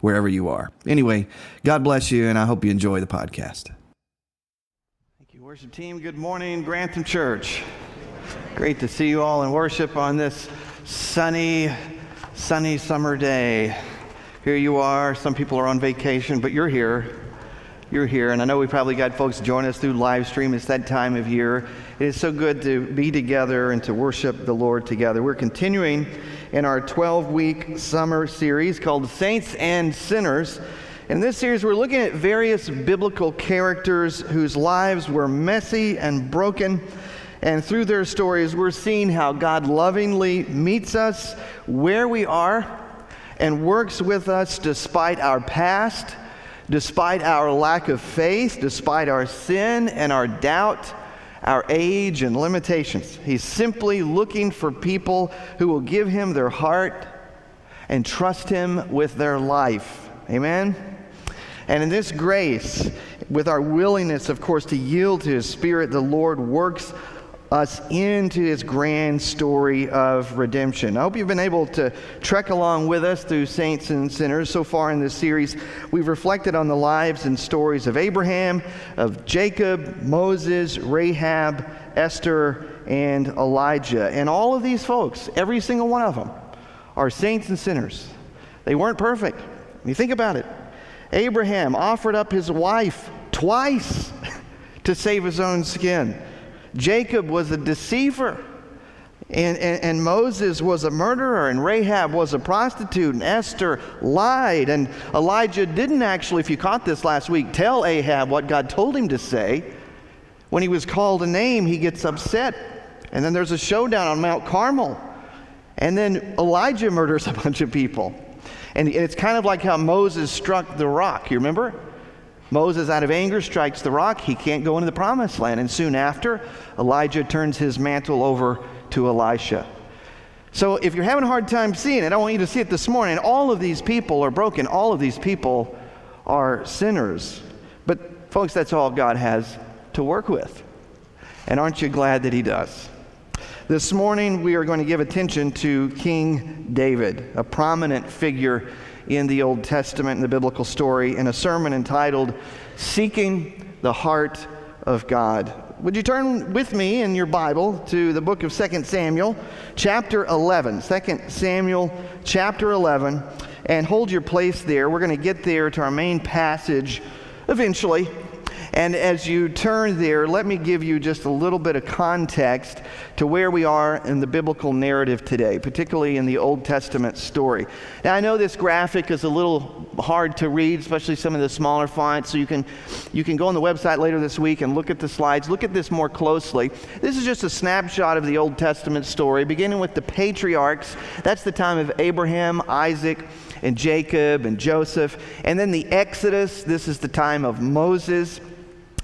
wherever you are. Anyway, God bless you, and I hope you enjoy the podcast. Thank you, worship team. Good morning, Grantham Church. Great to see you all in worship on this sunny, sunny summer day. Here you are. Some people are on vacation, but you're here. You're here, and I know we probably got folks join us through live stream. It's that time of year. It is so good to be together and to worship the Lord together. We're continuing in our 12 week summer series called Saints and Sinners. In this series, we're looking at various biblical characters whose lives were messy and broken. And through their stories, we're seeing how God lovingly meets us where we are and works with us despite our past, despite our lack of faith, despite our sin and our doubt our age and limitations. He's simply looking for people who will give him their heart and trust him with their life. Amen? And in this grace, with our willingness, of course, to yield to his spirit, the Lord works us into his grand story of redemption. I hope you've been able to trek along with us through saints and sinners. So far in this series, we've reflected on the lives and stories of Abraham, of Jacob, Moses, Rahab, Esther, and Elijah. And all of these folks, every single one of them, are saints and sinners. They weren't perfect. You think about it. Abraham offered up his wife twice to save his own skin. Jacob was a deceiver. And, and, and, Moses was a murderer, and Rahab was a prostitute, and Esther lied. And Elijah didn't actually, if you caught this last week, tell Ahab what God told him to say. When he was called a name, he gets upset. And then there's a showdown on Mount Carmel. And then Elijah murders a bunch of people. And it's kind of like how Moses struck the rock. You remember? Moses, out of anger, strikes the rock. He can't go into the promised land. And soon after, Elijah turns his mantle over to Elisha. So if you're having a hard time seeing it, I want you to see it this morning. All of these people are broken, all of these people are sinners. But, folks, that's all God has to work with. And aren't you glad that He does? This morning, we are going to give attention to King David, a prominent figure in the Old Testament in the biblical story in a sermon entitled Seeking the Heart of God. Would you turn with me in your Bible to the book of 2 Samuel, chapter 11? 2 Samuel, chapter 11, and hold your place there. We're going to get there to our main passage eventually. And as you turn there, let me give you just a little bit of context to where we are in the biblical narrative today, particularly in the Old Testament story. Now, I know this graphic is a little hard to read, especially some of the smaller fonts, so you can, you can go on the website later this week and look at the slides. Look at this more closely. This is just a snapshot of the Old Testament story, beginning with the patriarchs. That's the time of Abraham, Isaac, and Jacob and Joseph. And then the Exodus, this is the time of Moses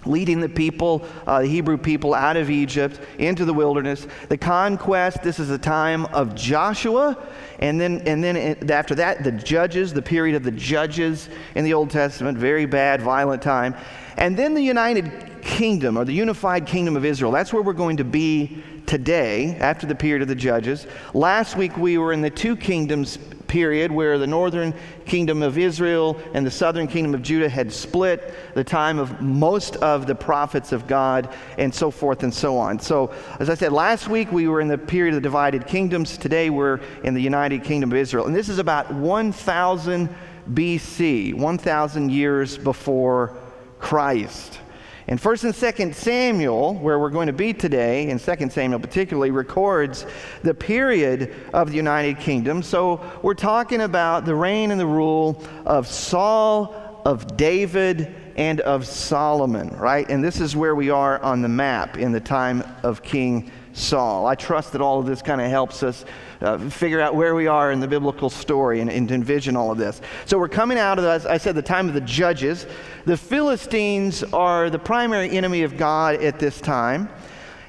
leading the people, uh, the Hebrew people, out of Egypt into the wilderness. The conquest, this is the time of Joshua. And then, and then after that, the judges, the period of the judges in the Old Testament, very bad, violent time. And then the United Kingdom, or the unified kingdom of Israel. That's where we're going to be today, after the period of the judges. Last week, we were in the two kingdoms period where the northern kingdom of Israel and the southern kingdom of Judah had split, the time of most of the prophets of God, and so forth and so on. So, as I said, last week we were in the period of the divided kingdoms. Today we're in the united kingdom of Israel. And this is about 1000 BC, 1000 years before Christ. And 1st and 2nd Samuel, where we're going to be today, and 2nd Samuel particularly, records the period of the United Kingdom. So we're talking about the reign and the rule of Saul, of David, and of Solomon, right? And this is where we are on the map in the time of King Saul. I trust that all of this kind of helps us uh, figure out where we are in the biblical story and, and envision all of this. So we're coming out of, as I said, the time of the judges. The Philistines are the primary enemy of God at this time.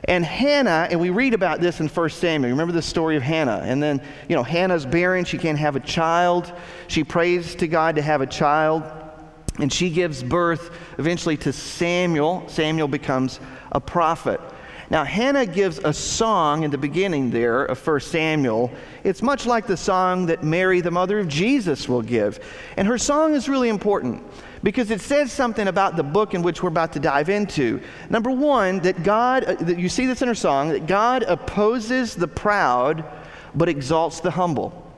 And Hannah, and we read about this in 1 Samuel. Remember the story of Hannah? And then, you know, Hannah's barren. She can't have a child. She prays to God to have a child. And she gives birth eventually to Samuel. Samuel becomes a prophet. Now, Hannah gives a song in the beginning there of 1 Samuel. It's much like the song that Mary, the mother of Jesus, will give. And her song is really important because it says something about the book in which we're about to dive into. Number one, that God, uh, that you see this in her song, that God opposes the proud but exalts the humble.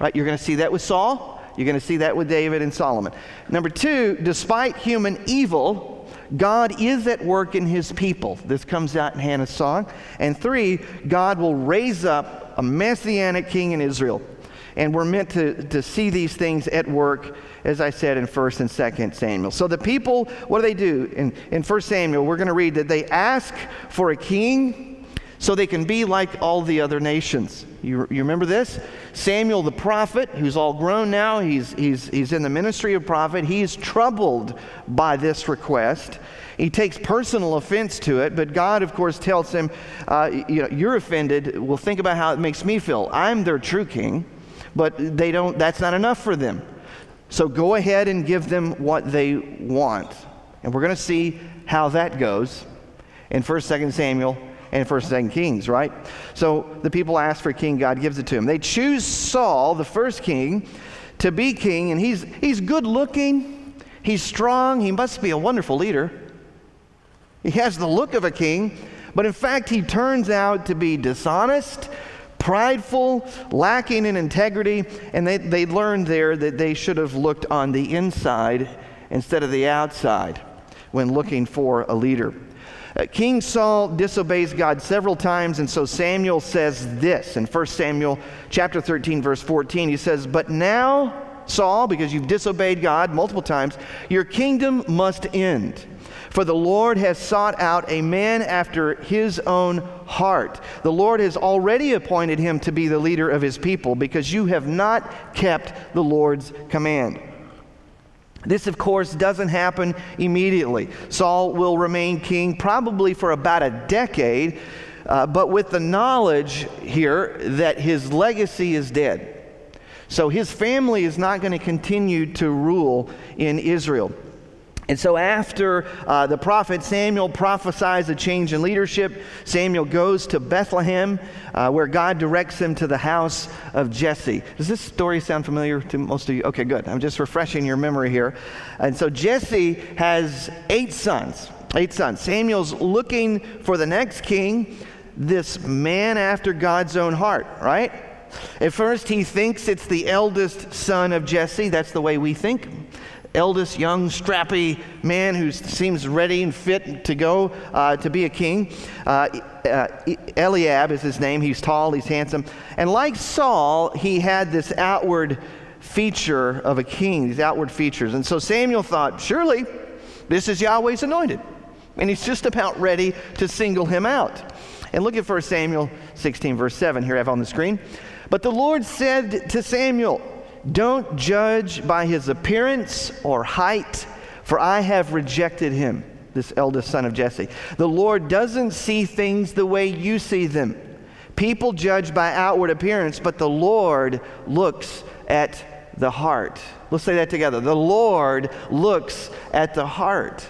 Right? You're going to see that with Saul. You're going to see that with David and Solomon. Number two, despite human evil, God is at work in his people. This comes out in Hannah's song. And three, God will raise up a messianic king in Israel. And we're meant to, to see these things at work, as I said in 1st and 2nd Samuel. So the people, what do they do? In, in 1 Samuel, we're going to read that they ask for a king so they can be like all the other nations. You, you remember this? Samuel the prophet, who's all grown now, he's, he's, he's in the ministry of prophet. He's troubled by this request. He takes personal offense to it, but God, of course, tells him, uh, you know, You're offended. Well, think about how it makes me feel. I'm their true king, but they don't, that's not enough for them. So go ahead and give them what they want. And we're going to see how that goes in 1st, 2nd Samuel and First and Second Kings, right? So the people ask for a king, God gives it to him. They choose Saul, the first king, to be king, and he's he's good looking, he's strong, he must be a wonderful leader. He has the look of a king, but in fact he turns out to be dishonest, prideful, lacking in integrity, and they, they learned there that they should have looked on the inside instead of the outside when looking for a leader. Uh, King Saul disobeys God several times, and so Samuel says this in 1 Samuel chapter 13, verse 14. He says, But now, Saul, because you've disobeyed God multiple times, your kingdom must end. For the Lord has sought out a man after his own heart. The Lord has already appointed him to be the leader of his people because you have not kept the Lord's command. This, of course, doesn't happen immediately. Saul will remain king probably for about a decade, uh, but with the knowledge here that his legacy is dead. So his family is not going to continue to rule in Israel. And so, after uh, the prophet Samuel prophesies a change in leadership, Samuel goes to Bethlehem, uh, where God directs him to the house of Jesse. Does this story sound familiar to most of you? Okay, good. I'm just refreshing your memory here. And so, Jesse has eight sons. Eight sons. Samuel's looking for the next king, this man after God's own heart, right? At first, he thinks it's the eldest son of Jesse. That's the way we think eldest, young, strappy man who seems ready and fit to go uh, to be a king. Uh, uh, Eliab is his name. He's tall, he's handsome. And like Saul, he had this outward feature of a king, these outward features. And so Samuel thought, surely this is Yahweh's anointed. And he's just about ready to single him out. And look at 1 Samuel 16, verse 7. Here I have on the screen. But the Lord said to Samuel, don't judge by his appearance or height, for I have rejected him, this eldest son of Jesse. The Lord doesn't see things the way you see them. People judge by outward appearance, but the Lord looks at the heart. Let's say that together. The Lord looks at the heart.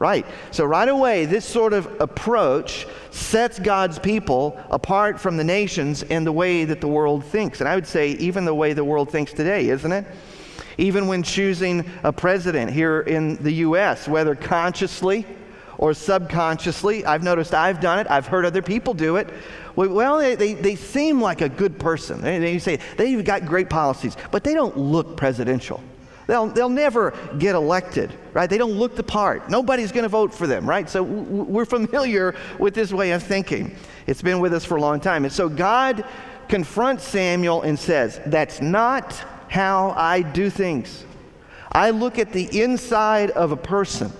Right. So, right away, this sort of approach sets God's people apart from the nations in the way that the world thinks. And I would say, even the way the world thinks today, isn't it? Even when choosing a president here in the U.S., whether consciously or subconsciously, I've noticed I've done it, I've heard other people do it. Well, they, they, they seem like a good person. They, they say they've got great policies, but they don't look presidential. They'll, they'll never get elected, right? They don't look the part. Nobody's going to vote for them, right? So we're familiar with this way of thinking. It's been with us for a long time. And so God confronts Samuel and says, That's not how I do things. I look at the inside of a person.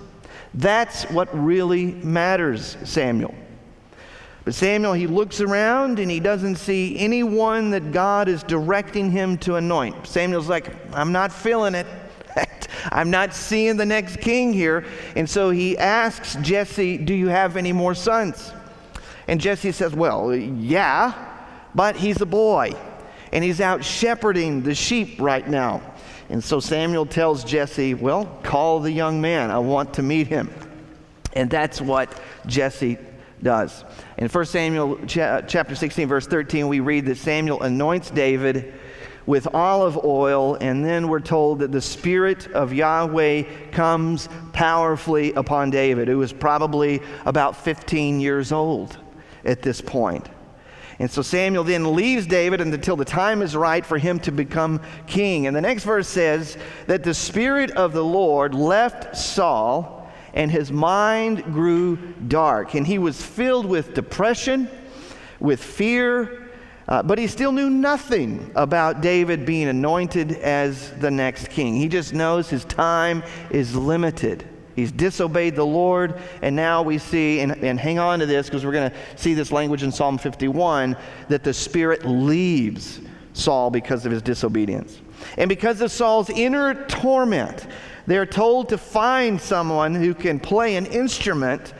That's what really matters, Samuel. But Samuel, he looks around and he doesn't see anyone that God is directing him to anoint. Samuel's like, I'm not feeling it. I'm not seeing the next king here. And so he asks Jesse, Do you have any more sons? And Jesse says, Well, yeah, but he's a boy and he's out shepherding the sheep right now. And so Samuel tells Jesse, Well, call the young man. I want to meet him. And that's what Jesse does. In 1 Samuel chapter 16, verse 13, we read that Samuel anoints David with olive oil, and then we're told that the Spirit of Yahweh comes powerfully upon David, who was probably about 15 years old at this point. And so Samuel then leaves David until the time is right for him to become king. And the next verse says that the Spirit of the Lord left Saul, and his mind grew dark. And he was filled with depression, with fear, uh, but he still knew nothing about David being anointed as the next king. He just knows his time is limited. He's disobeyed the Lord, and now we see, and, and hang on to this because we're going to see this language in Psalm 51, that the Spirit leaves Saul because of his disobedience. And because of Saul's inner torment, they're told to find someone who can play an instrument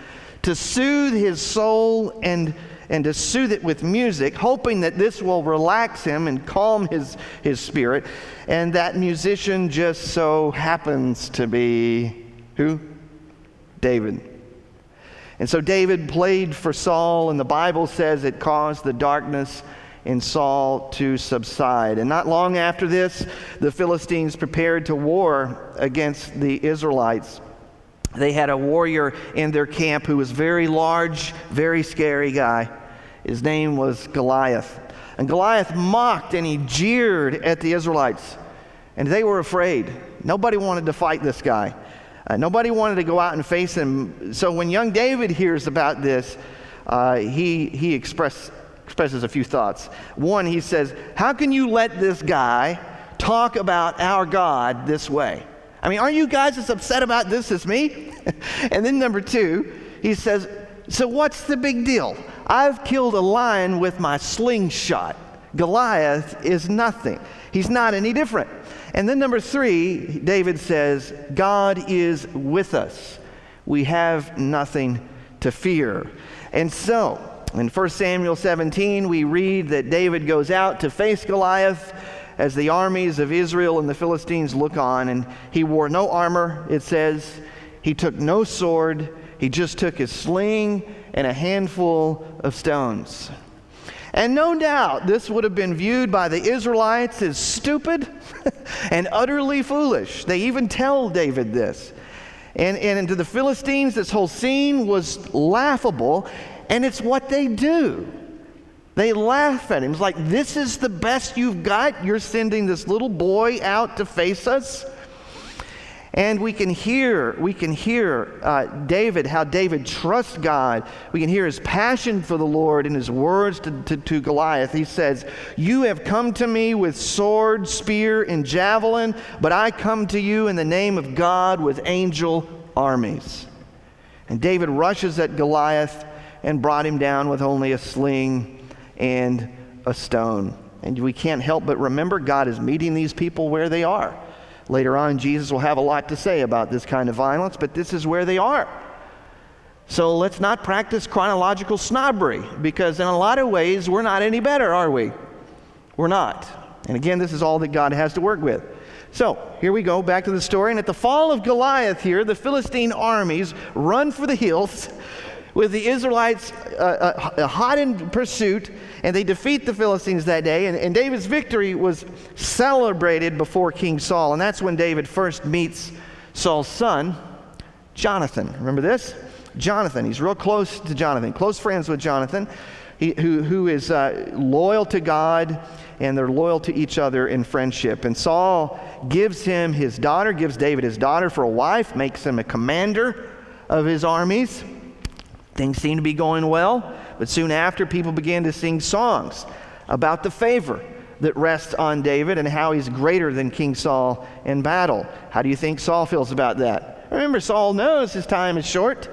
to soothe his soul and, and to soothe it with music, hoping that this will relax him and calm his, his spirit. And that musician just so happens to be who? David. And so David played for Saul, and the Bible says it caused the darkness in Saul to subside. And not long after this, the Philistines prepared to war against the Israelites. They had a warrior in their camp who was very large, very scary guy. His name was Goliath. And Goliath mocked and he jeered at the Israelites. And they were afraid. Nobody wanted to fight this guy. Uh, nobody wanted to go out and face him. So when young David hears about this, uh, he, he express, expresses a few thoughts. One, he says, How can you let this guy talk about our God this way? I mean, aren't you guys as upset about this as me? and then number two, he says, So what's the big deal? I've killed a lion with my slingshot. Goliath is nothing. He's not any different. And then, number three, David says, God is with us. We have nothing to fear. And so, in 1 Samuel 17, we read that David goes out to face Goliath as the armies of Israel and the Philistines look on. And he wore no armor, it says. He took no sword. He just took his sling and a handful of stones. And no doubt this would have been viewed by the Israelites as stupid and utterly foolish. They even tell David this. And, and to the Philistines, this whole scene was laughable, and it's what they do. They laugh at him. It's like, this is the best you've got? You're sending this little boy out to face us? And we can hear, we can hear uh, David, how David trusts God. We can hear his passion for the Lord in his words to, to, to, Goliath. He says, You have come to me with sword, spear, and javelin, but I come to you in the name of God with angel armies. And David rushes at Goliath and brought him down with only a sling and a stone. And we can't help but remember God is meeting these people where they are. Later on, Jesus will have a lot to say about this kind of violence, but this is where they are. So let's not practice chronological snobbery because, in a lot of ways, we're not any better, are we? We're not. And again, this is all that God has to work with. So here we go, back to the story. And at the fall of Goliath, here, the Philistine armies run for the hills with the Israelites uh, uh, hot in pursuit, and they defeat the Philistines that day. And, and David's victory was celebrated before King Saul. And that's when David first meets Saul's son, Jonathan. Remember this? Jonathan. He's real close to Jonathan, close friends with Jonathan, he, who, who is uh, loyal to God, and they're loyal to each other in friendship. And Saul gives him his daughter, gives David his daughter for a wife, makes him a commander of his armies. Things seemed to be going well, but soon after, people began to sing songs about the favor that rests on David and how he's greater than King Saul in battle. How do you think Saul feels about that? Remember, Saul knows his time is short.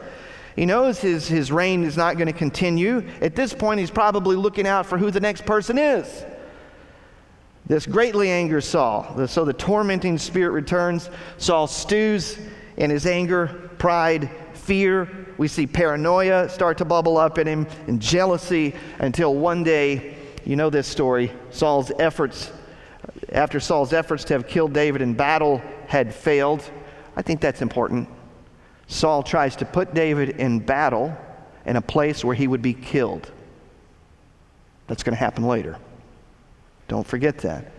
He knows his, his reign is not going to continue. At this point, he's probably looking out for who the next person is. This greatly angers Saul. So the tormenting spirit returns. Saul stews in his anger, pride, fear. We see paranoia start to bubble up in him and jealousy until one day, you know this story, Saul's efforts, after Saul's efforts to have killed David in battle had failed. I think that's important. Saul tries to put David in battle in a place where he would be killed. That's going to happen later. Don't forget that.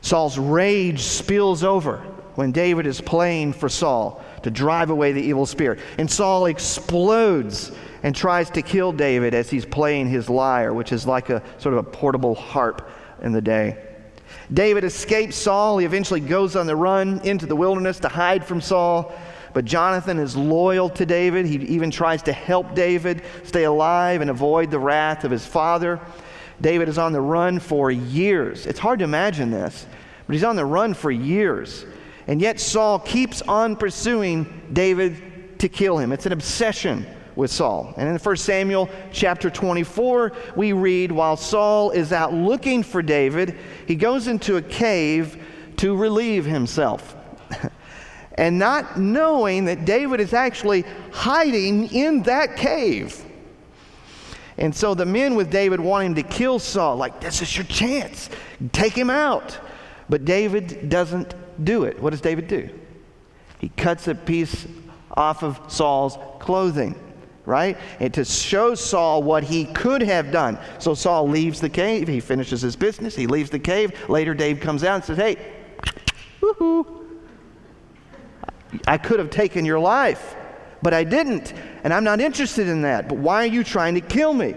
Saul's rage spills over when David is playing for Saul to drive away the evil spirit. And Saul explodes and tries to kill David as he's playing his lyre, which is like a sort of a portable harp in the day. David escapes Saul. He eventually goes on the run into the wilderness to hide from Saul. But Jonathan is loyal to David. He even tries to help David stay alive and avoid the wrath of his father. David is on the run for years. It's hard to imagine this, but he's on the run for years. And yet Saul keeps on pursuing David to kill him. It's an obsession with Saul. And in 1 Samuel chapter 24, we read while Saul is out looking for David, he goes into a cave to relieve himself. and not knowing that David is actually hiding in that cave. And so the men with David want him to kill Saul, like, this is your chance, take him out. But David doesn't do it. What does David do? He cuts a piece off of Saul's clothing, right? And to show Saul what he could have done. So Saul leaves the cave, he finishes his business, he leaves the cave. Later, Dave comes out and says, Hey, woohoo, I could have taken your life but I didn't, and I'm not interested in that. But why are you trying to kill me?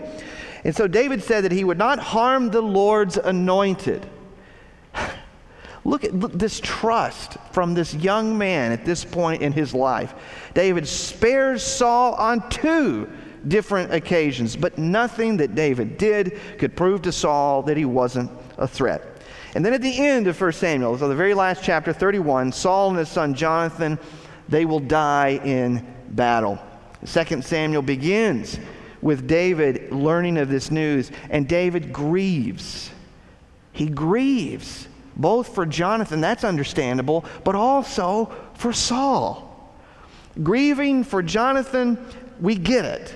And so David said that he would not harm the Lord's anointed. Look at this trust from this young man at this point in his life. David spares Saul on two different occasions, but nothing that David did could prove to Saul that he wasn't a threat. And then at the end of 1 Samuel, so the very last chapter, 31, Saul and his son Jonathan, they will die in battle. 2 Samuel begins with David learning of this news, and David grieves. He grieves, both for Jonathan, that's understandable, but also for Saul. Grieving for Jonathan, we get it.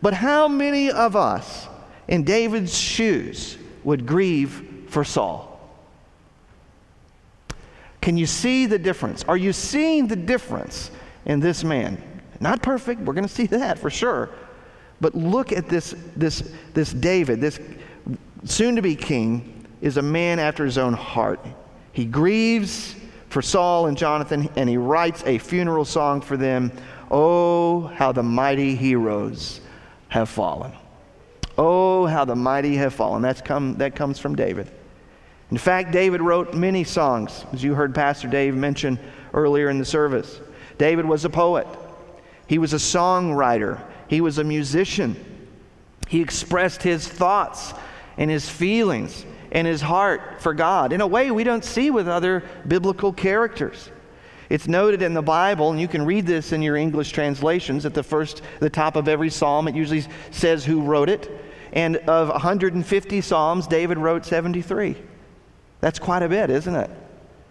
But how many of us in David's shoes would grieve for Saul? Can you see the difference? Are you seeing the difference in this man? Not perfect, we're going to see that for sure. But look at this, this, this David, this soon to be king, is a man after his own heart. He grieves for Saul and Jonathan, and he writes a funeral song for them. Oh, how the mighty heroes have fallen. Oh, how the mighty have fallen. That's come, that comes from David. In fact, David wrote many songs, as you heard Pastor Dave mention earlier in the service. David was a poet. He was a songwriter, he was a musician. He expressed his thoughts and his feelings and his heart for God in a way we don't see with other biblical characters. It's noted in the Bible, and you can read this in your English translations at the first, the top of every psalm. It usually says who wrote it. And of 150 psalms, David wrote 73. That's quite a bit, isn't it?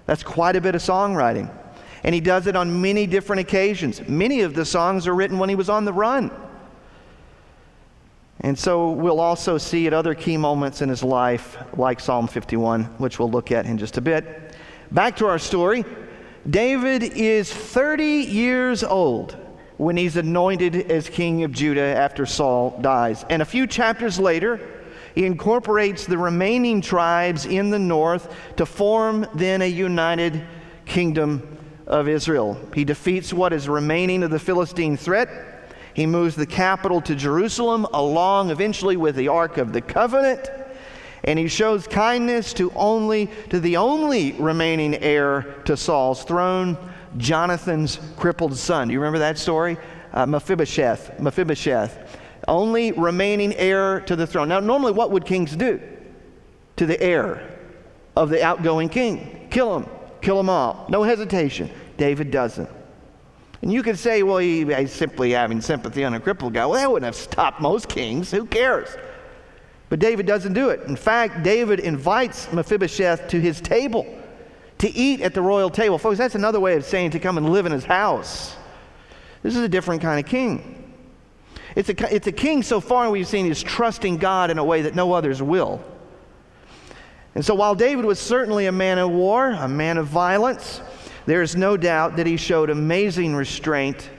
That's quite a bit of songwriting. And he does it on many different occasions. Many of the songs are written when he was on the run. And so we'll also see at other key moments in his life, like Psalm 51, which we'll look at in just a bit. Back to our story. David is 30 years old when he's anointed as king of Judah after Saul dies. And a few chapters later, he incorporates the remaining tribes in the north to form then a united kingdom of Israel. He defeats what is remaining of the Philistine threat. He moves the capital to Jerusalem, along eventually with the Ark of the Covenant. And he shows kindness to only to the only remaining heir to Saul's throne, Jonathan's crippled son. Do you remember that story? Uh, Mephibosheth. Mephibosheth, only remaining heir to the throne. Now, normally, what would kings do to the heir of the outgoing king? Kill him, kill them all, no hesitation. David doesn't. And you could say, well, he, he's simply having sympathy on a crippled guy. Well, that wouldn't have stopped most kings. Who cares? But David doesn't do it. In fact, David invites Mephibosheth to his table to eat at the royal table. Folks, that's another way of saying to come and live in his house. This is a different kind of king. It's a, it's a king so far we've seen is trusting God in a way that no others will. And so while David was certainly a man of war, a man of violence, there is no doubt that he showed amazing restraint,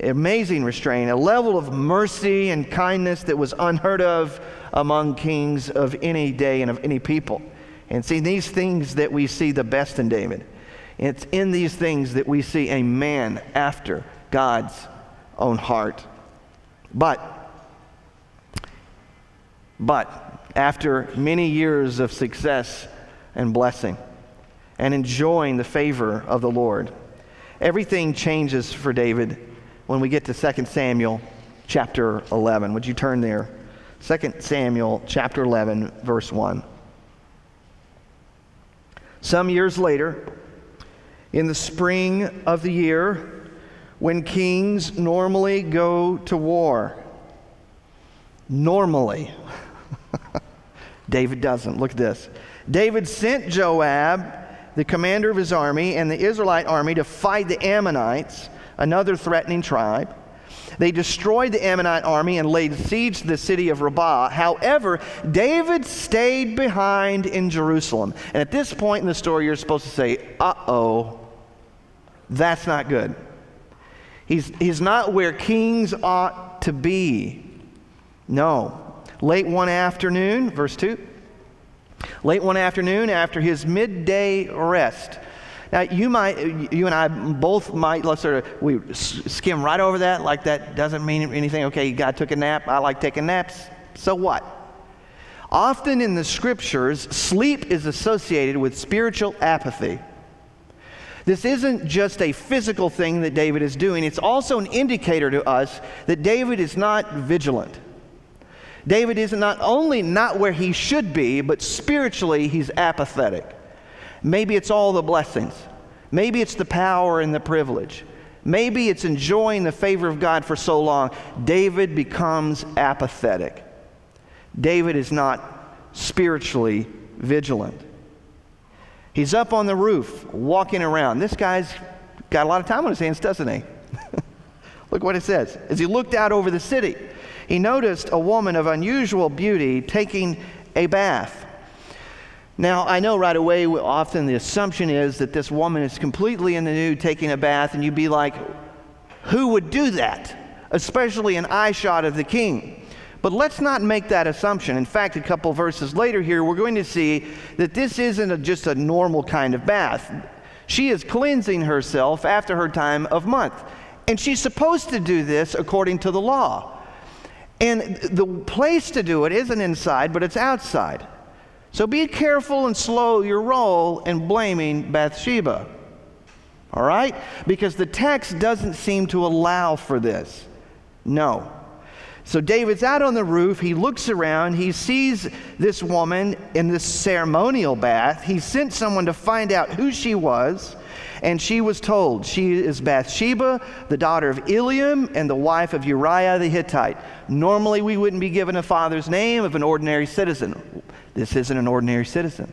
amazing restraint, a level of mercy and kindness that was unheard of among kings of any day and of any people. And see, these things that we see the best in David, it's in these things that we see a man after God's own heart. But, but, after many years of success and blessing and enjoying the favor of the Lord, everything changes for David when we get to 2 Samuel chapter 11. Would you turn there? 2 Samuel chapter 11, verse 1. Some years later, in the spring of the year, when kings normally go to war. Normally. David doesn't. Look at this. David sent Joab, the commander of his army, and the Israelite army to fight the Ammonites, another threatening tribe. They destroyed the Ammonite army and laid siege to the city of Rabbah. However, David stayed behind in Jerusalem. And at this point in the story, you're supposed to say, uh oh, that's not good. He's, he's not where kings ought to be. No. Late one afternoon, verse 2. Late one afternoon, after his midday rest. Now, you might, you and I both might, let's sort of, we skim right over that like that doesn't mean anything. Okay, God took a nap. I like taking naps. So what? Often in the scriptures, sleep is associated with spiritual apathy. This isn't just a physical thing that David is doing, it's also an indicator to us that David is not vigilant. David is not only not where he should be, but spiritually he's apathetic. Maybe it's all the blessings. Maybe it's the power and the privilege. Maybe it's enjoying the favor of God for so long. David becomes apathetic. David is not spiritually vigilant. He's up on the roof walking around. This guy's got a lot of time on his hands, doesn't he? Look what it says. As he looked out over the city, he noticed a woman of unusual beauty taking a bath. Now, I know right away, often the assumption is that this woman is completely in the nude taking a bath, and you'd be like, who would do that? Especially an eye shot of the king. But let's not make that assumption. In fact, a couple verses later here, we're going to see that this isn't a, just a normal kind of bath. She is cleansing herself after her time of month. And she's supposed to do this according to the law. And the place to do it isn't inside, but it's outside. So be careful and slow your roll in blaming Bathsheba. All right? Because the text doesn't seem to allow for this. No. So David's out on the roof. He looks around. He sees this woman in this ceremonial bath. He sent someone to find out who she was. And she was told, She is Bathsheba, the daughter of Eliam, and the wife of Uriah the Hittite. Normally, we wouldn't be given a father's name of an ordinary citizen. This isn't an ordinary citizen.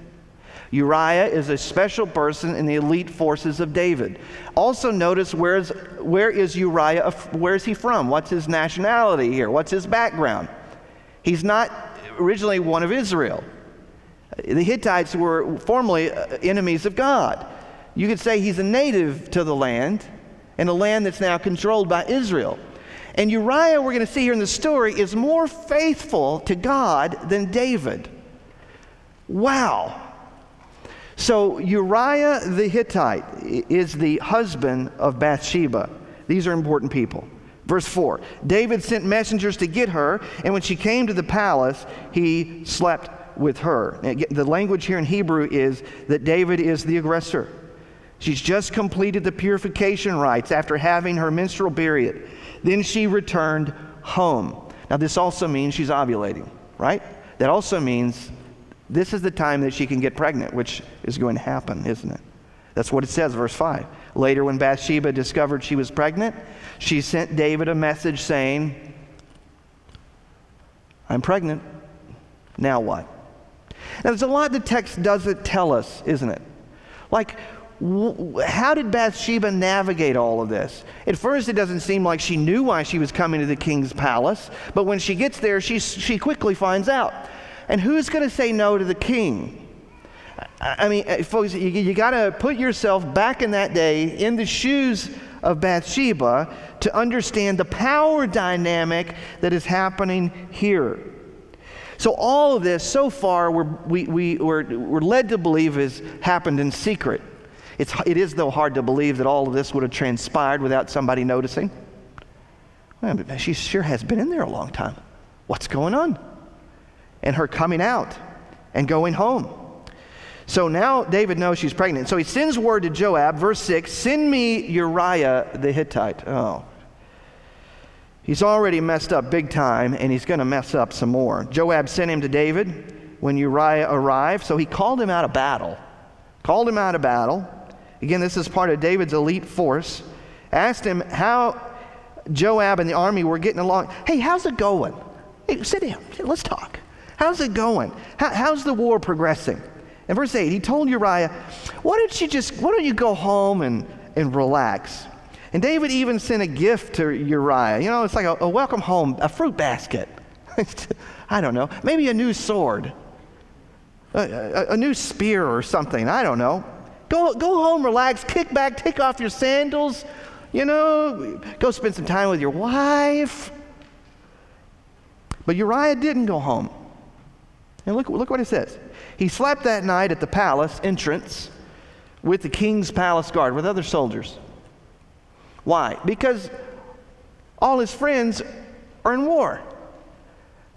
Uriah is a special person in the elite forces of David. Also notice where's, where is Uriah, where is he from? What's his nationality here? What's his background? He's not originally one of Israel. The Hittites were formerly uh, enemies of God. You could say he's a native to the land, and a land that's now controlled by Israel. And Uriah, we're going to see here in the story, is more faithful to God than David. Wow. So Uriah the Hittite is the husband of Bathsheba. These are important people. Verse 4 David sent messengers to get her, and when she came to the palace, he slept with her. The language here in Hebrew is that David is the aggressor. She's just completed the purification rites after having her menstrual period. Then she returned home. Now, this also means she's ovulating, right? That also means this is the time that she can get pregnant, which is going to happen, isn't it? That's what it says, verse 5. Later, when Bathsheba discovered she was pregnant, she sent David a message saying, I'm pregnant. Now what? Now, there's a lot the text doesn't tell us, isn't it? Like, how did Bathsheba navigate all of this? At first, it doesn't seem like she knew why she was coming to the king's palace, but when she gets there, she, she quickly finds out. And who's going to say no to the king? I mean, uh, folks, you, you got to put yourself back in that day in the shoes of Bathsheba to understand the power dynamic that is happening here. So, all of this so far, we're, we, we, we're, we're led to believe has happened in secret. It's, it is, though, hard to believe that all of this would have transpired without somebody noticing. Well, she sure has been in there a long time. What's going on? And her coming out and going home. So now David knows she's pregnant. So he sends word to Joab, verse 6 send me Uriah the Hittite. Oh. He's already messed up big time, and he's going to mess up some more. Joab sent him to David when Uriah arrived, so he called him out of battle. Called him out of battle. Again, this is part of David's elite force. Asked him how Joab and the army were getting along. Hey, how's it going? Hey, sit down. Let's talk. How's it going? How, how's the war progressing? In verse 8, he told Uriah, Why don't you just, why don't you go home and, and relax? And David even sent a gift to Uriah. You know, it's like a, a welcome home, a fruit basket. I don't know. Maybe a new sword, a, a, a new spear or something. I don't know. Go, go home, relax, kick back, take off your sandals, you know, go spend some time with your wife. But Uriah didn't go home. And look, look what it says. He slept that night at the palace entrance with the king's palace guard, with other soldiers. Why? Because all his friends are in war.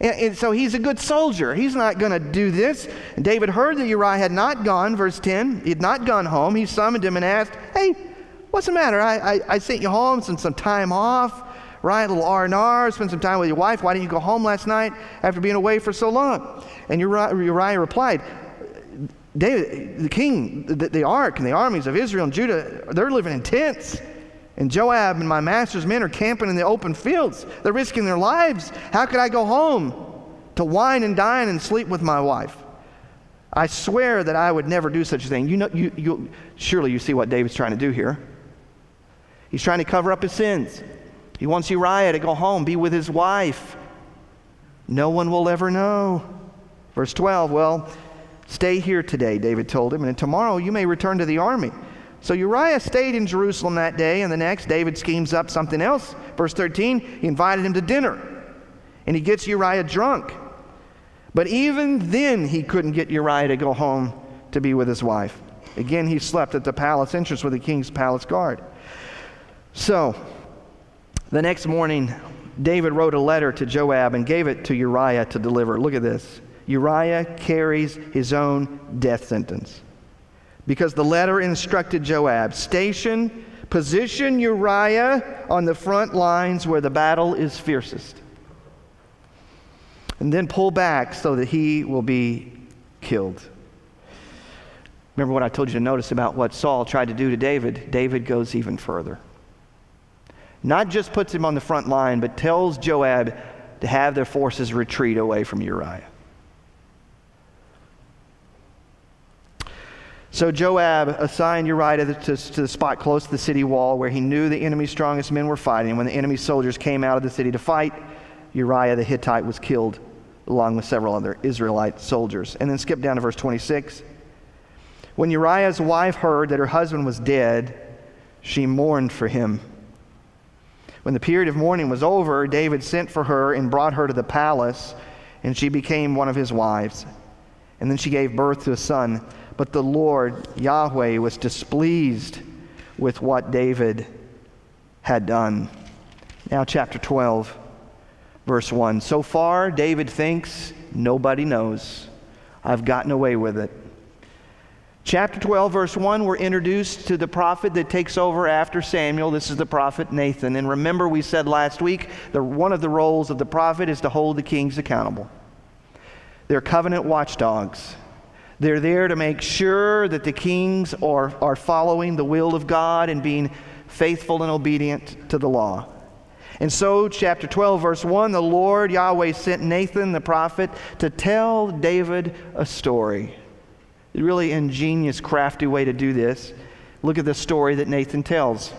And, and so he's a good soldier. He's not going to do this. And David heard that Uriah had not gone, verse 10. He had not gone home. He summoned him and asked, Hey, what's the matter? I, I, I sent you home, spent some time off, right? A little R&R, spend some time with your wife. Why didn't you go home last night after being away for so long? And Uriah, Uriah replied, David, the king, the, the ark and the armies of Israel and Judah, they're living in tents. And Joab and my master's men are camping in the open fields. They're risking their lives. How could I go home to wine and dine and sleep with my wife? I swear that I would never do such a thing. You know, you, you, surely you see what David's trying to do here. He's trying to cover up his sins. He wants Uriah to go home, be with his wife. No one will ever know. Verse 12, well, stay here today, David told him, and tomorrow you may return to the army. So Uriah stayed in Jerusalem that day, and the next, David schemes up something else. Verse 13, he invited him to dinner, and he gets Uriah drunk. But even then, he couldn't get Uriah to go home to be with his wife. Again, he slept at the palace entrance with the king's palace guard. So, the next morning, David wrote a letter to Joab and gave it to Uriah to deliver. Look at this. Uriah carries his own death sentence because the letter instructed Joab station, position Uriah on the front lines where the battle is fiercest, and then pull back so that he will be killed. Remember what I told you to notice about what Saul tried to do to David? David goes even further. Not just puts him on the front line, but tells Joab to have their forces retreat away from Uriah. So Joab assigned Uriah to the, to, to the, spot close to the city wall where he knew the enemy's strongest men were fighting. When the enemy's soldiers came out of the city to fight, Uriah the Hittite was killed along with several other Israelite soldiers. And then skip down to verse 26. When Uriah's wife heard that her husband was dead, she mourned for him. When the period of mourning was over, David sent for her and brought her to the palace, and she became one of his wives. And then she gave birth to a son. But the Lord, Yahweh, was displeased with what David had done. Now, chapter 12, verse 1. So far, David thinks nobody knows. I've gotten away with it. Chapter 12, verse 1, we're introduced to the prophet that takes over after Samuel. This is the prophet Nathan. And remember, we said last week that one of the roles of the prophet is to hold the kings accountable. They're covenant watchdogs. They're there to make sure that the kings are, are following the will of God and being faithful and obedient to the law. And so, chapter 12, verse 1 the Lord Yahweh sent Nathan the prophet to tell David a story. A really ingenious, crafty way to do this. Look at the story that Nathan tells.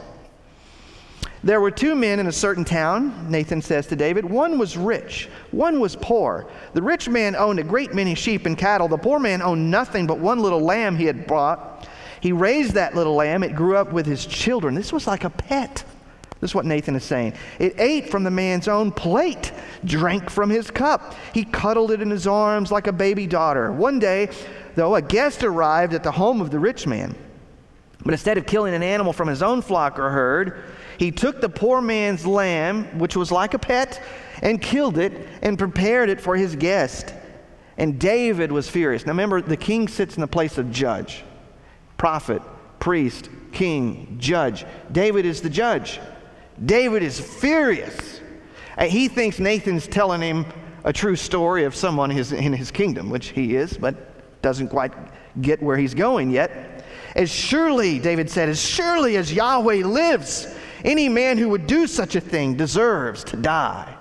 There were two men in a certain town, Nathan says to David. One was rich, one was poor. The rich man owned a great many sheep and cattle. The poor man owned nothing but one little lamb he had bought. He raised that little lamb. It grew up with his children. This was like a pet. This is what Nathan is saying. It ate from the man's own plate, drank from his cup. He cuddled it in his arms like a baby daughter. One day, though, a guest arrived at the home of the rich man. But instead of killing an animal from his own flock or herd, he took the poor man's lamb, which was like a pet, and killed it and prepared it for his guest. And David was furious. Now remember, the king sits in the place of judge, prophet, priest, king, judge. David is the judge. David is furious. And He thinks Nathan's telling him a true story of someone in his kingdom, which he is, but doesn't quite get where he's going yet. As surely, David said, as surely as Yahweh lives, any man who would do such a thing deserves to die.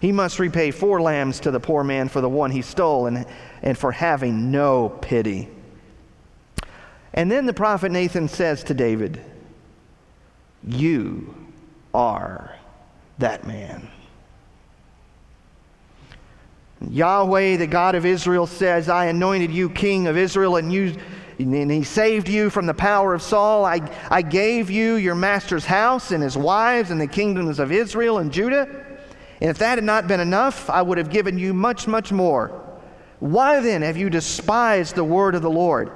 He must repay four lambs to the poor man for the one he stole and, and for having no pity. And then the prophet Nathan says to David, You are that man. Yahweh, the God of Israel, says, I anointed you king of Israel, and you and he saved you from the power of Saul. I, I gave you your master's house and his wives and the kingdoms of Israel and Judah. And if that had not been enough, I would have given you much, much more. Why then have you despised the word of the Lord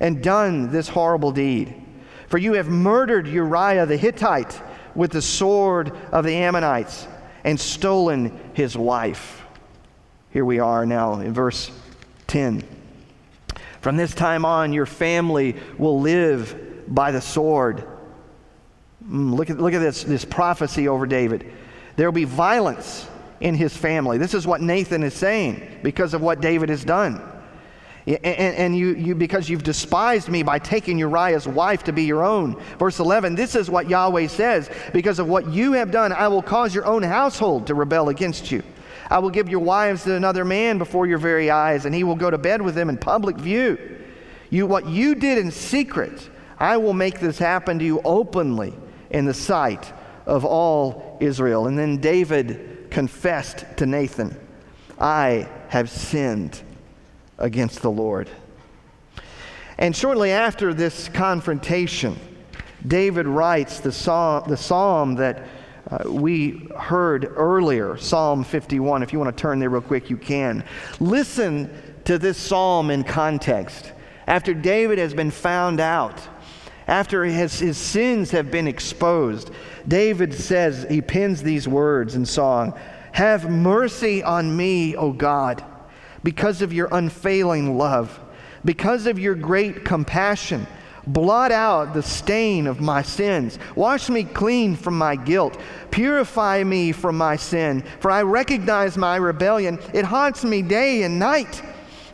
and done this horrible deed? For you have murdered Uriah the Hittite with the sword of the Ammonites and stolen his wife. Here we are now in verse 10. From this time on, your family will live by the sword. Mm, look at, look at this, this prophecy over David. There will be violence in his family. This is what Nathan is saying because of what David has done. And, and, you, you, because you've despised me by taking Uriah's wife to be your own. Verse 11, this is what Yahweh says Because of what you have done, I will cause your own household to rebel against you. I will give your wives to another man before your very eyes, and he will go to bed with them in public view. You, what you did in secret, I will make this happen to you openly in the sight of all Israel. And then David confessed to Nathan, I have sinned against the Lord. And shortly after this confrontation, David writes the psalm, the psalm that uh, we heard earlier, Psalm 51. If you want to turn there real quick, you can. Listen to this psalm in context. After David has been found out, after his, his sins have been exposed, David says, he pins these words in song Have mercy on me, O God, because of your unfailing love, because of your great compassion Blot out the stain of my sins. Wash me clean from my guilt. Purify me from my sin. For I recognize my rebellion. It haunts me day and night.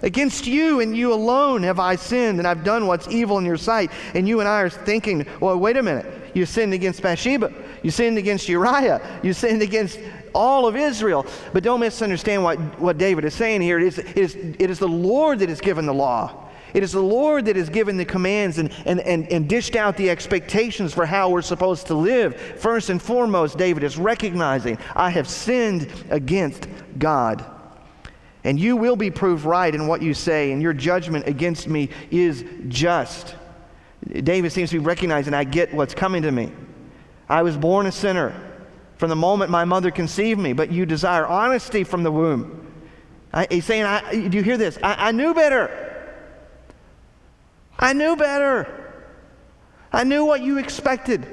Against you and you alone have I sinned, and I've done what's evil in your sight. And you and I are thinking, well, wait a minute. You sinned against Bathsheba. You sinned against Uriah. You sinned against all of Israel. But don't misunderstand what, what David is saying here. It is, it, is, it is the Lord that has given the law. It is the Lord that has given the commands and, and, and, and dished out the expectations for how we're supposed to live. First and foremost, David is recognizing, I have sinned against God. And you will be proved right in what you say, and your judgment against me is just. David seems to be recognizing, I get what's coming to me. I was born a sinner from the moment my mother conceived me, but you desire honesty from the womb. I, he's saying, I, do you hear this? I, I knew better. I knew better. I knew what you expected,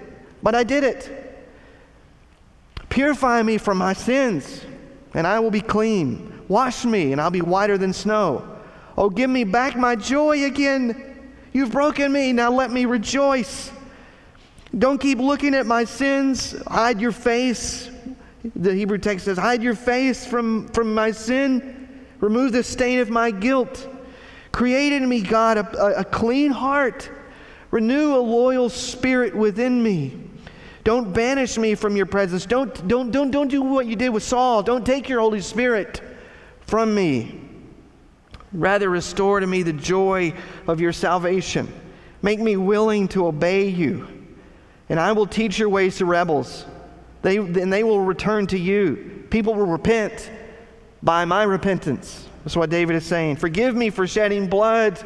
but I did it. Purify me from my sins, and I will be clean. Wash me, and I'll be whiter than snow. Oh, give me back my joy again. You've broken me, now let me rejoice. Don't keep looking at my sins. Hide your face. The Hebrew text says, Hide your face from, from my sin. Remove the stain of my guilt. Create in me, God, a, a, clean heart. Renew a loyal spirit within me. Don't banish me from your presence. Don't, don't, don't, don't do what you did with Saul. Don't take your Holy Spirit from me. Rather, restore to me the joy of your salvation. Make me willing to obey you. And I will teach your ways to rebels. They, and they will return to you. People will repent by my repentance. That's what David is saying. Forgive me for shedding blood,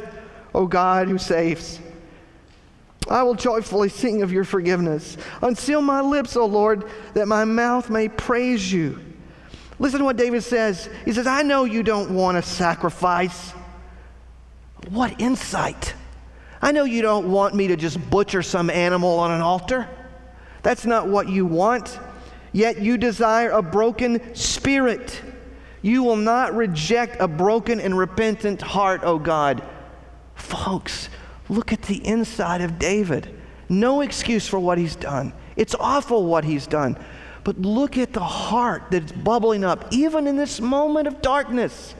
O God who saves. I will joyfully sing of your forgiveness. Unseal my lips, O Lord, that my mouth may praise you. Listen to what David says. He says, I know you don't want a sacrifice. What insight! I know you don't want me to just butcher some animal on an altar. That's not what you want. Yet you desire a broken spirit. You will not reject a broken and repentant heart, O God. Folks, look at the inside of David. No excuse for what he's done. It's awful what he's done. But look at the heart that's bubbling up, even in this moment of darkness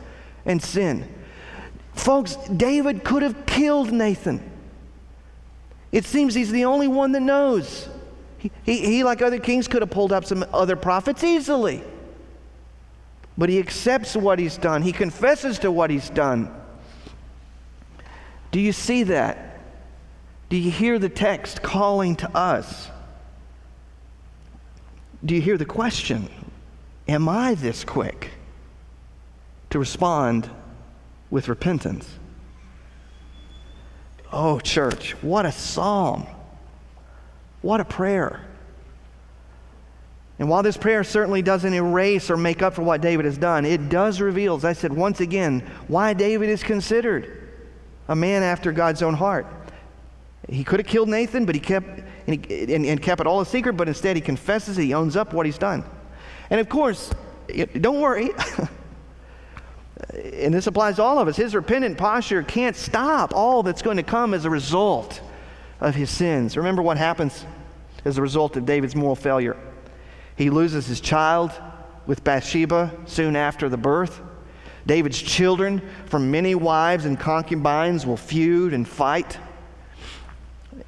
and sin. Folks, David could have killed Nathan. It seems he's the only one that knows. He, he, he, like other kings, could have pulled up some other prophets easily. But he accepts what he's done, he confesses to what he's done. Do you see that? Do you hear the text calling to us? Do you hear the question? Am I this quick to respond with repentance? Oh, church, what a psalm! What a prayer. And while this prayer certainly doesn't erase or make up for what David has done, it does reveal, as I said once again, why David is considered a man after God's own heart. He could have killed Nathan, but he kept and, he, and, and kept it all a secret, but instead he confesses, he owns up what he's done. And of course, don't worry. and this applies to all of us. His repentant posture can't stop all that's going to come as a result of his sins. Remember what happens as a result of David's moral failure. He loses his child with Bathsheba soon after the birth. David's children from many wives and concubines will feud and fight.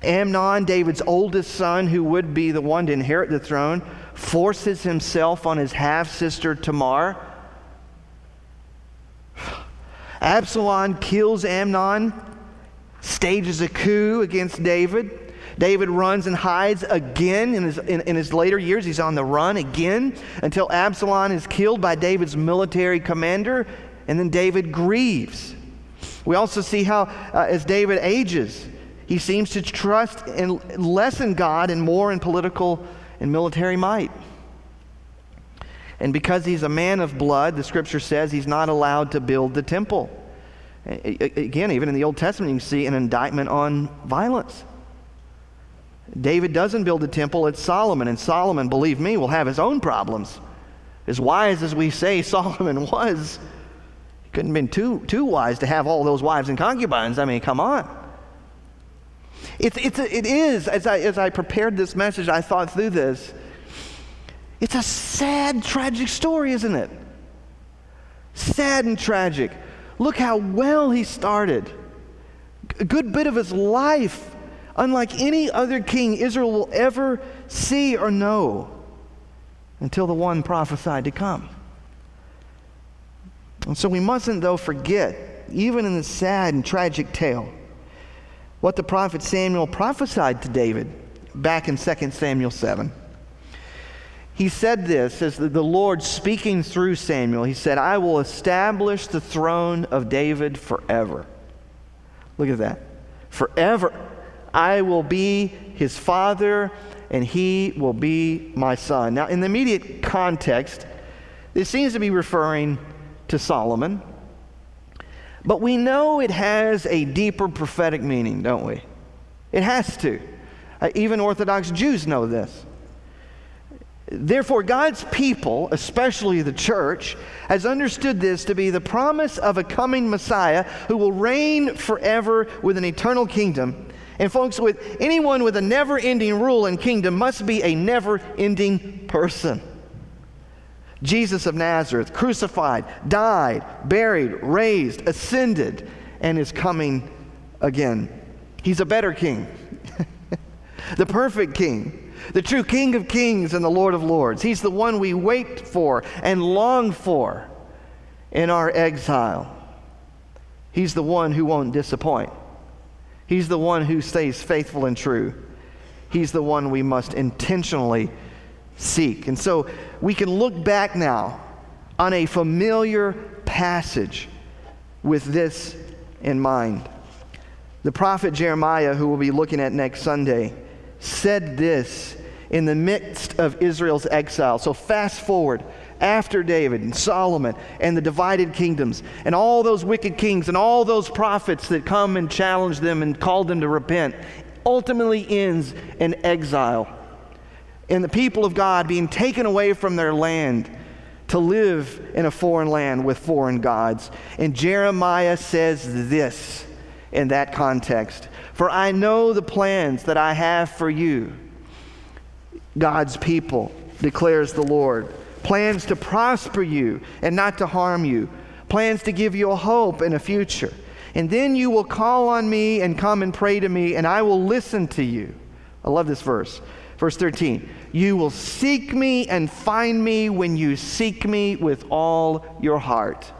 Amnon, David's oldest son, who would be the one to inherit the throne, forces himself on his half sister Tamar. Absalom kills Amnon, stages a coup against David. David runs and hides again in his, in, in, his later years. He's on the run again until Absalom is killed by David's military commander, and then David grieves. We also see how, uh, as David ages, he seems to trust in, less in God and more in political and military might. And because he's a man of blood, the scripture says he's not allowed to build the temple. Again, even in the Old Testament, you can see an indictment on violence. David doesn't build a temple, it's Solomon. And Solomon, believe me, will have his own problems. As wise as we say Solomon was, he couldn't have been too, too wise to have all those wives and concubines. I mean, come on. It's, it's it is, as I, as I prepared this message, I thought through this. It's a sad, tragic story, isn't it? Sad and tragic. Look how well he started. A good bit of his life, unlike any other king Israel will ever see or know until the one prophesied to come. And so we mustn't, though, forget, even in the sad and tragic tale, what the prophet Samuel prophesied to David back in 2 Samuel 7. He said this as the Lord speaking through Samuel. He said, I will establish the throne of David forever. Look at that. Forever. I will be his father, and he will be my son. Now, in the immediate context, this seems to be referring to Solomon. But we know it has a deeper prophetic meaning, don't we? It has to. Uh, even Orthodox Jews know this. Therefore, God's people, especially the church, has understood this to be the promise of a coming Messiah who will reign forever with an eternal kingdom. And, folks, with anyone with a never ending rule and kingdom must be a never ending person. Jesus of Nazareth, crucified, died, buried, raised, ascended, and is coming again. He's a better king, the perfect king, the true King of kings and the Lord of lords. He's the one we wait for and long for in our exile. He's the one who won't disappoint. He's the one who stays faithful and true. He's the one we must intentionally seek. And so we can look back now on a familiar passage with this in mind. The prophet Jeremiah, who we'll be looking at next Sunday, said this in the midst of Israel's exile. So fast forward after David and Solomon and the divided kingdoms and all those wicked kings and all those prophets that come and challenge them and call them to repent ultimately ends in exile and the people of God being taken away from their land to live in a foreign land with foreign gods. And Jeremiah says this in that context For I know the plans that I have for you, God's people, declares the Lord. Plans to prosper you and not to harm you, plans to give you a hope and a future. And then you will call on me and come and pray to me, and I will listen to you. I love this verse. Verse 13 You will seek me and find me when you seek me with all your heart.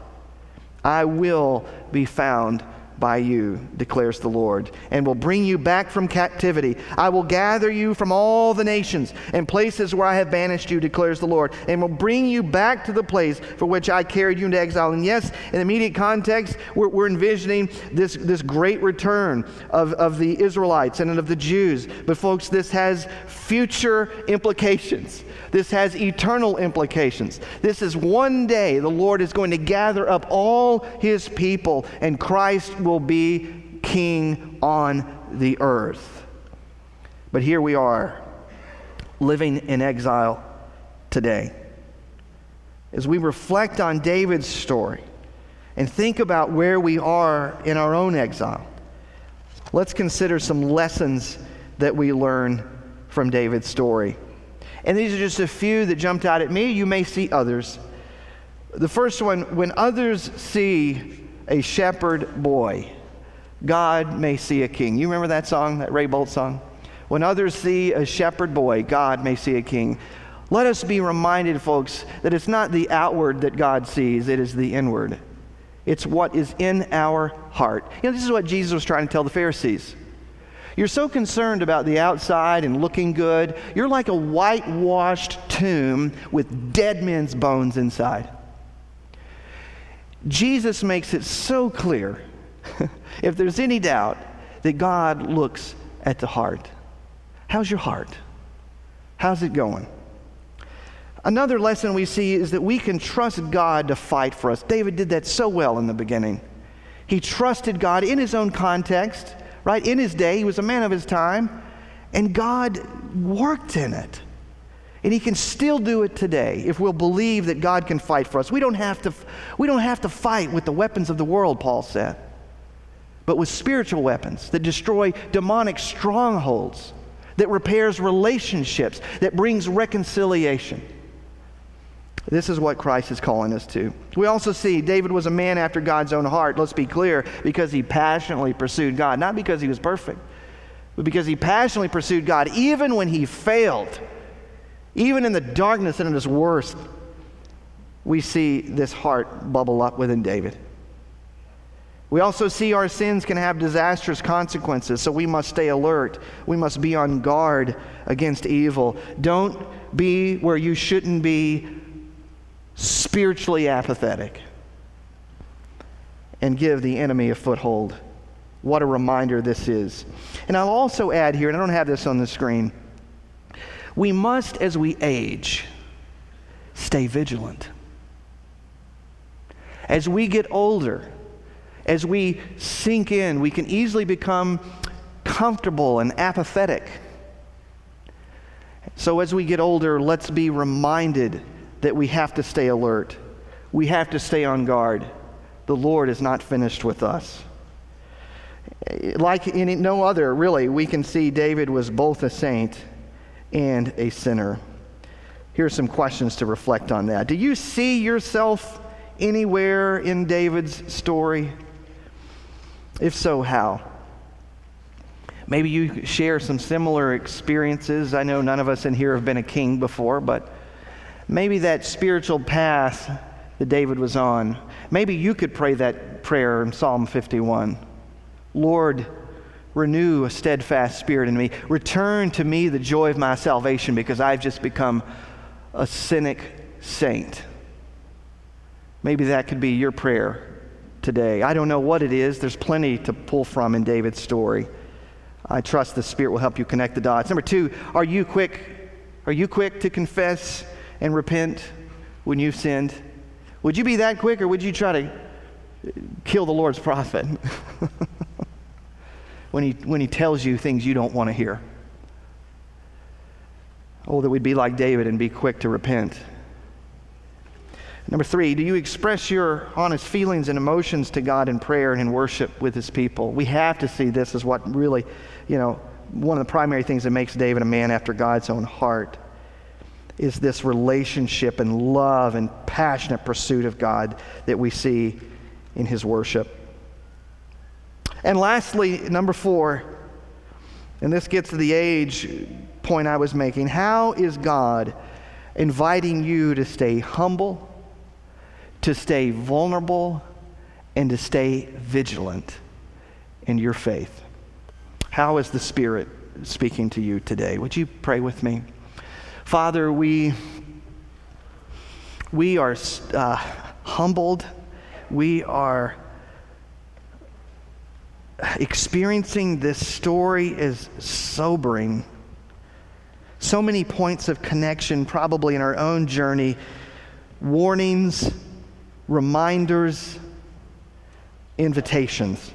I will be found by you, declares the Lord, and will bring you back from captivity. I will gather you from all the nations and places where I have banished you, declares the Lord, and will bring you back to the place for which I carried you into exile. And yes, in immediate context, we're, we're envisioning this, this great return of, of the Israelites and of the Jews. But, folks, this has future implications. This has eternal implications. This is one day the Lord is going to gather up all his people, and Christ will be king on the earth. But here we are, living in exile today. As we reflect on David's story and think about where we are in our own exile, let's consider some lessons that we learn from David's story. And these are just a few that jumped out at me. You may see others. The first one when others see a shepherd boy, God may see a king. You remember that song, that Ray Boltz song? When others see a shepherd boy, God may see a king. Let us be reminded, folks, that it's not the outward that God sees, it is the inward. It's what is in our heart. You know, this is what Jesus was trying to tell the Pharisees. You're so concerned about the outside and looking good. You're like a whitewashed tomb with dead men's bones inside. Jesus makes it so clear, if there's any doubt, that God looks at the heart. How's your heart? How's it going? Another lesson we see is that we can trust God to fight for us. David did that so well in the beginning. He trusted God in his own context right? In his day, he was a man of his time, and God worked in it. And he can still do it today if we'll believe that God can fight for us. We don't have to, we don't have to fight with the weapons of the world, Paul said, but with spiritual weapons that destroy demonic strongholds, that repairs relationships, that brings reconciliation. This is what Christ is calling us to. We also see David was a man after God's own heart, let's be clear, because he passionately pursued God, not because he was perfect, but because he passionately pursued God even when he failed. Even in the darkness and at his worst, we see this heart bubble up within David. We also see our sins can have disastrous consequences, so we must stay alert. We must be on guard against evil. Don't be where you shouldn't be spiritually apathetic and give the enemy a foothold. What a reminder this is. And I'll also add here, and I don't have this on the screen, we must, as we age, stay vigilant. As we get older, as we sink in, we can easily become comfortable and apathetic. So, as we get older, let's be reminded that we have to stay alert. We have to stay on guard. The Lord is not finished with us. Like in no other, really, we can see David was both a saint and a sinner. here are some questions to reflect on that. Do you see yourself anywhere in David's story? If so, how? Maybe you share some similar experiences. I know none of us in here have been a king before, but maybe that spiritual path that David was on, maybe you could pray that prayer in Psalm 51. Lord, renew a steadfast spirit in me. Return to me the joy of my salvation because I've just become a cynic saint. Maybe that could be your prayer today. I don't know what it is. There's plenty to pull from in David's story. I trust the Spirit will help you connect the dots. Number two, are you quick? Are you quick to confess and repent when you've sinned? Would you be that quick or would you try to kill the Lord's prophet when, he, when he tells you things you don't want to hear? Oh, that we'd be like David and be quick to repent. Number three, do you express your honest feelings and emotions to God in prayer and in worship with His people? We have to see this as what really, you know, one of the primary things that makes David a man after God's own heart is this relationship and love and passionate pursuit of God that we see in His worship. And lastly, number four, and this gets to the age point I was making. How is God inviting you to stay humble? to stay vulnerable and to stay vigilant in your faith. How is the Spirit speaking to you today? Would you pray with me? Father, we, we are uh, humbled. We are experiencing this story is sobering. So many points of connection, probably in our own journey, warnings reminders, invitations.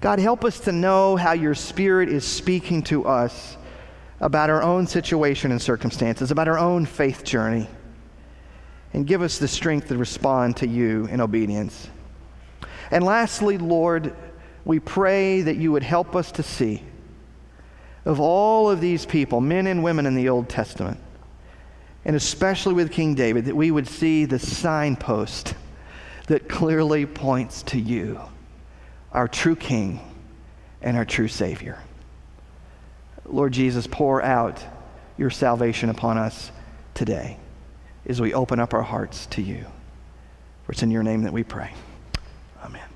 God, help us to know how your Spirit is speaking to us about our own situation and circumstances, about our own faith journey, and give us the strength to respond to you in obedience. And lastly, Lord, we pray that you would help us to see of all of these people, men and women in the Old Testament, and especially with King David, that we would see the signpost that clearly points to you, our true King and our true Savior. Lord Jesus, pour out your salvation upon us today as we open up our hearts to you. For it's in your name that we pray. Amen.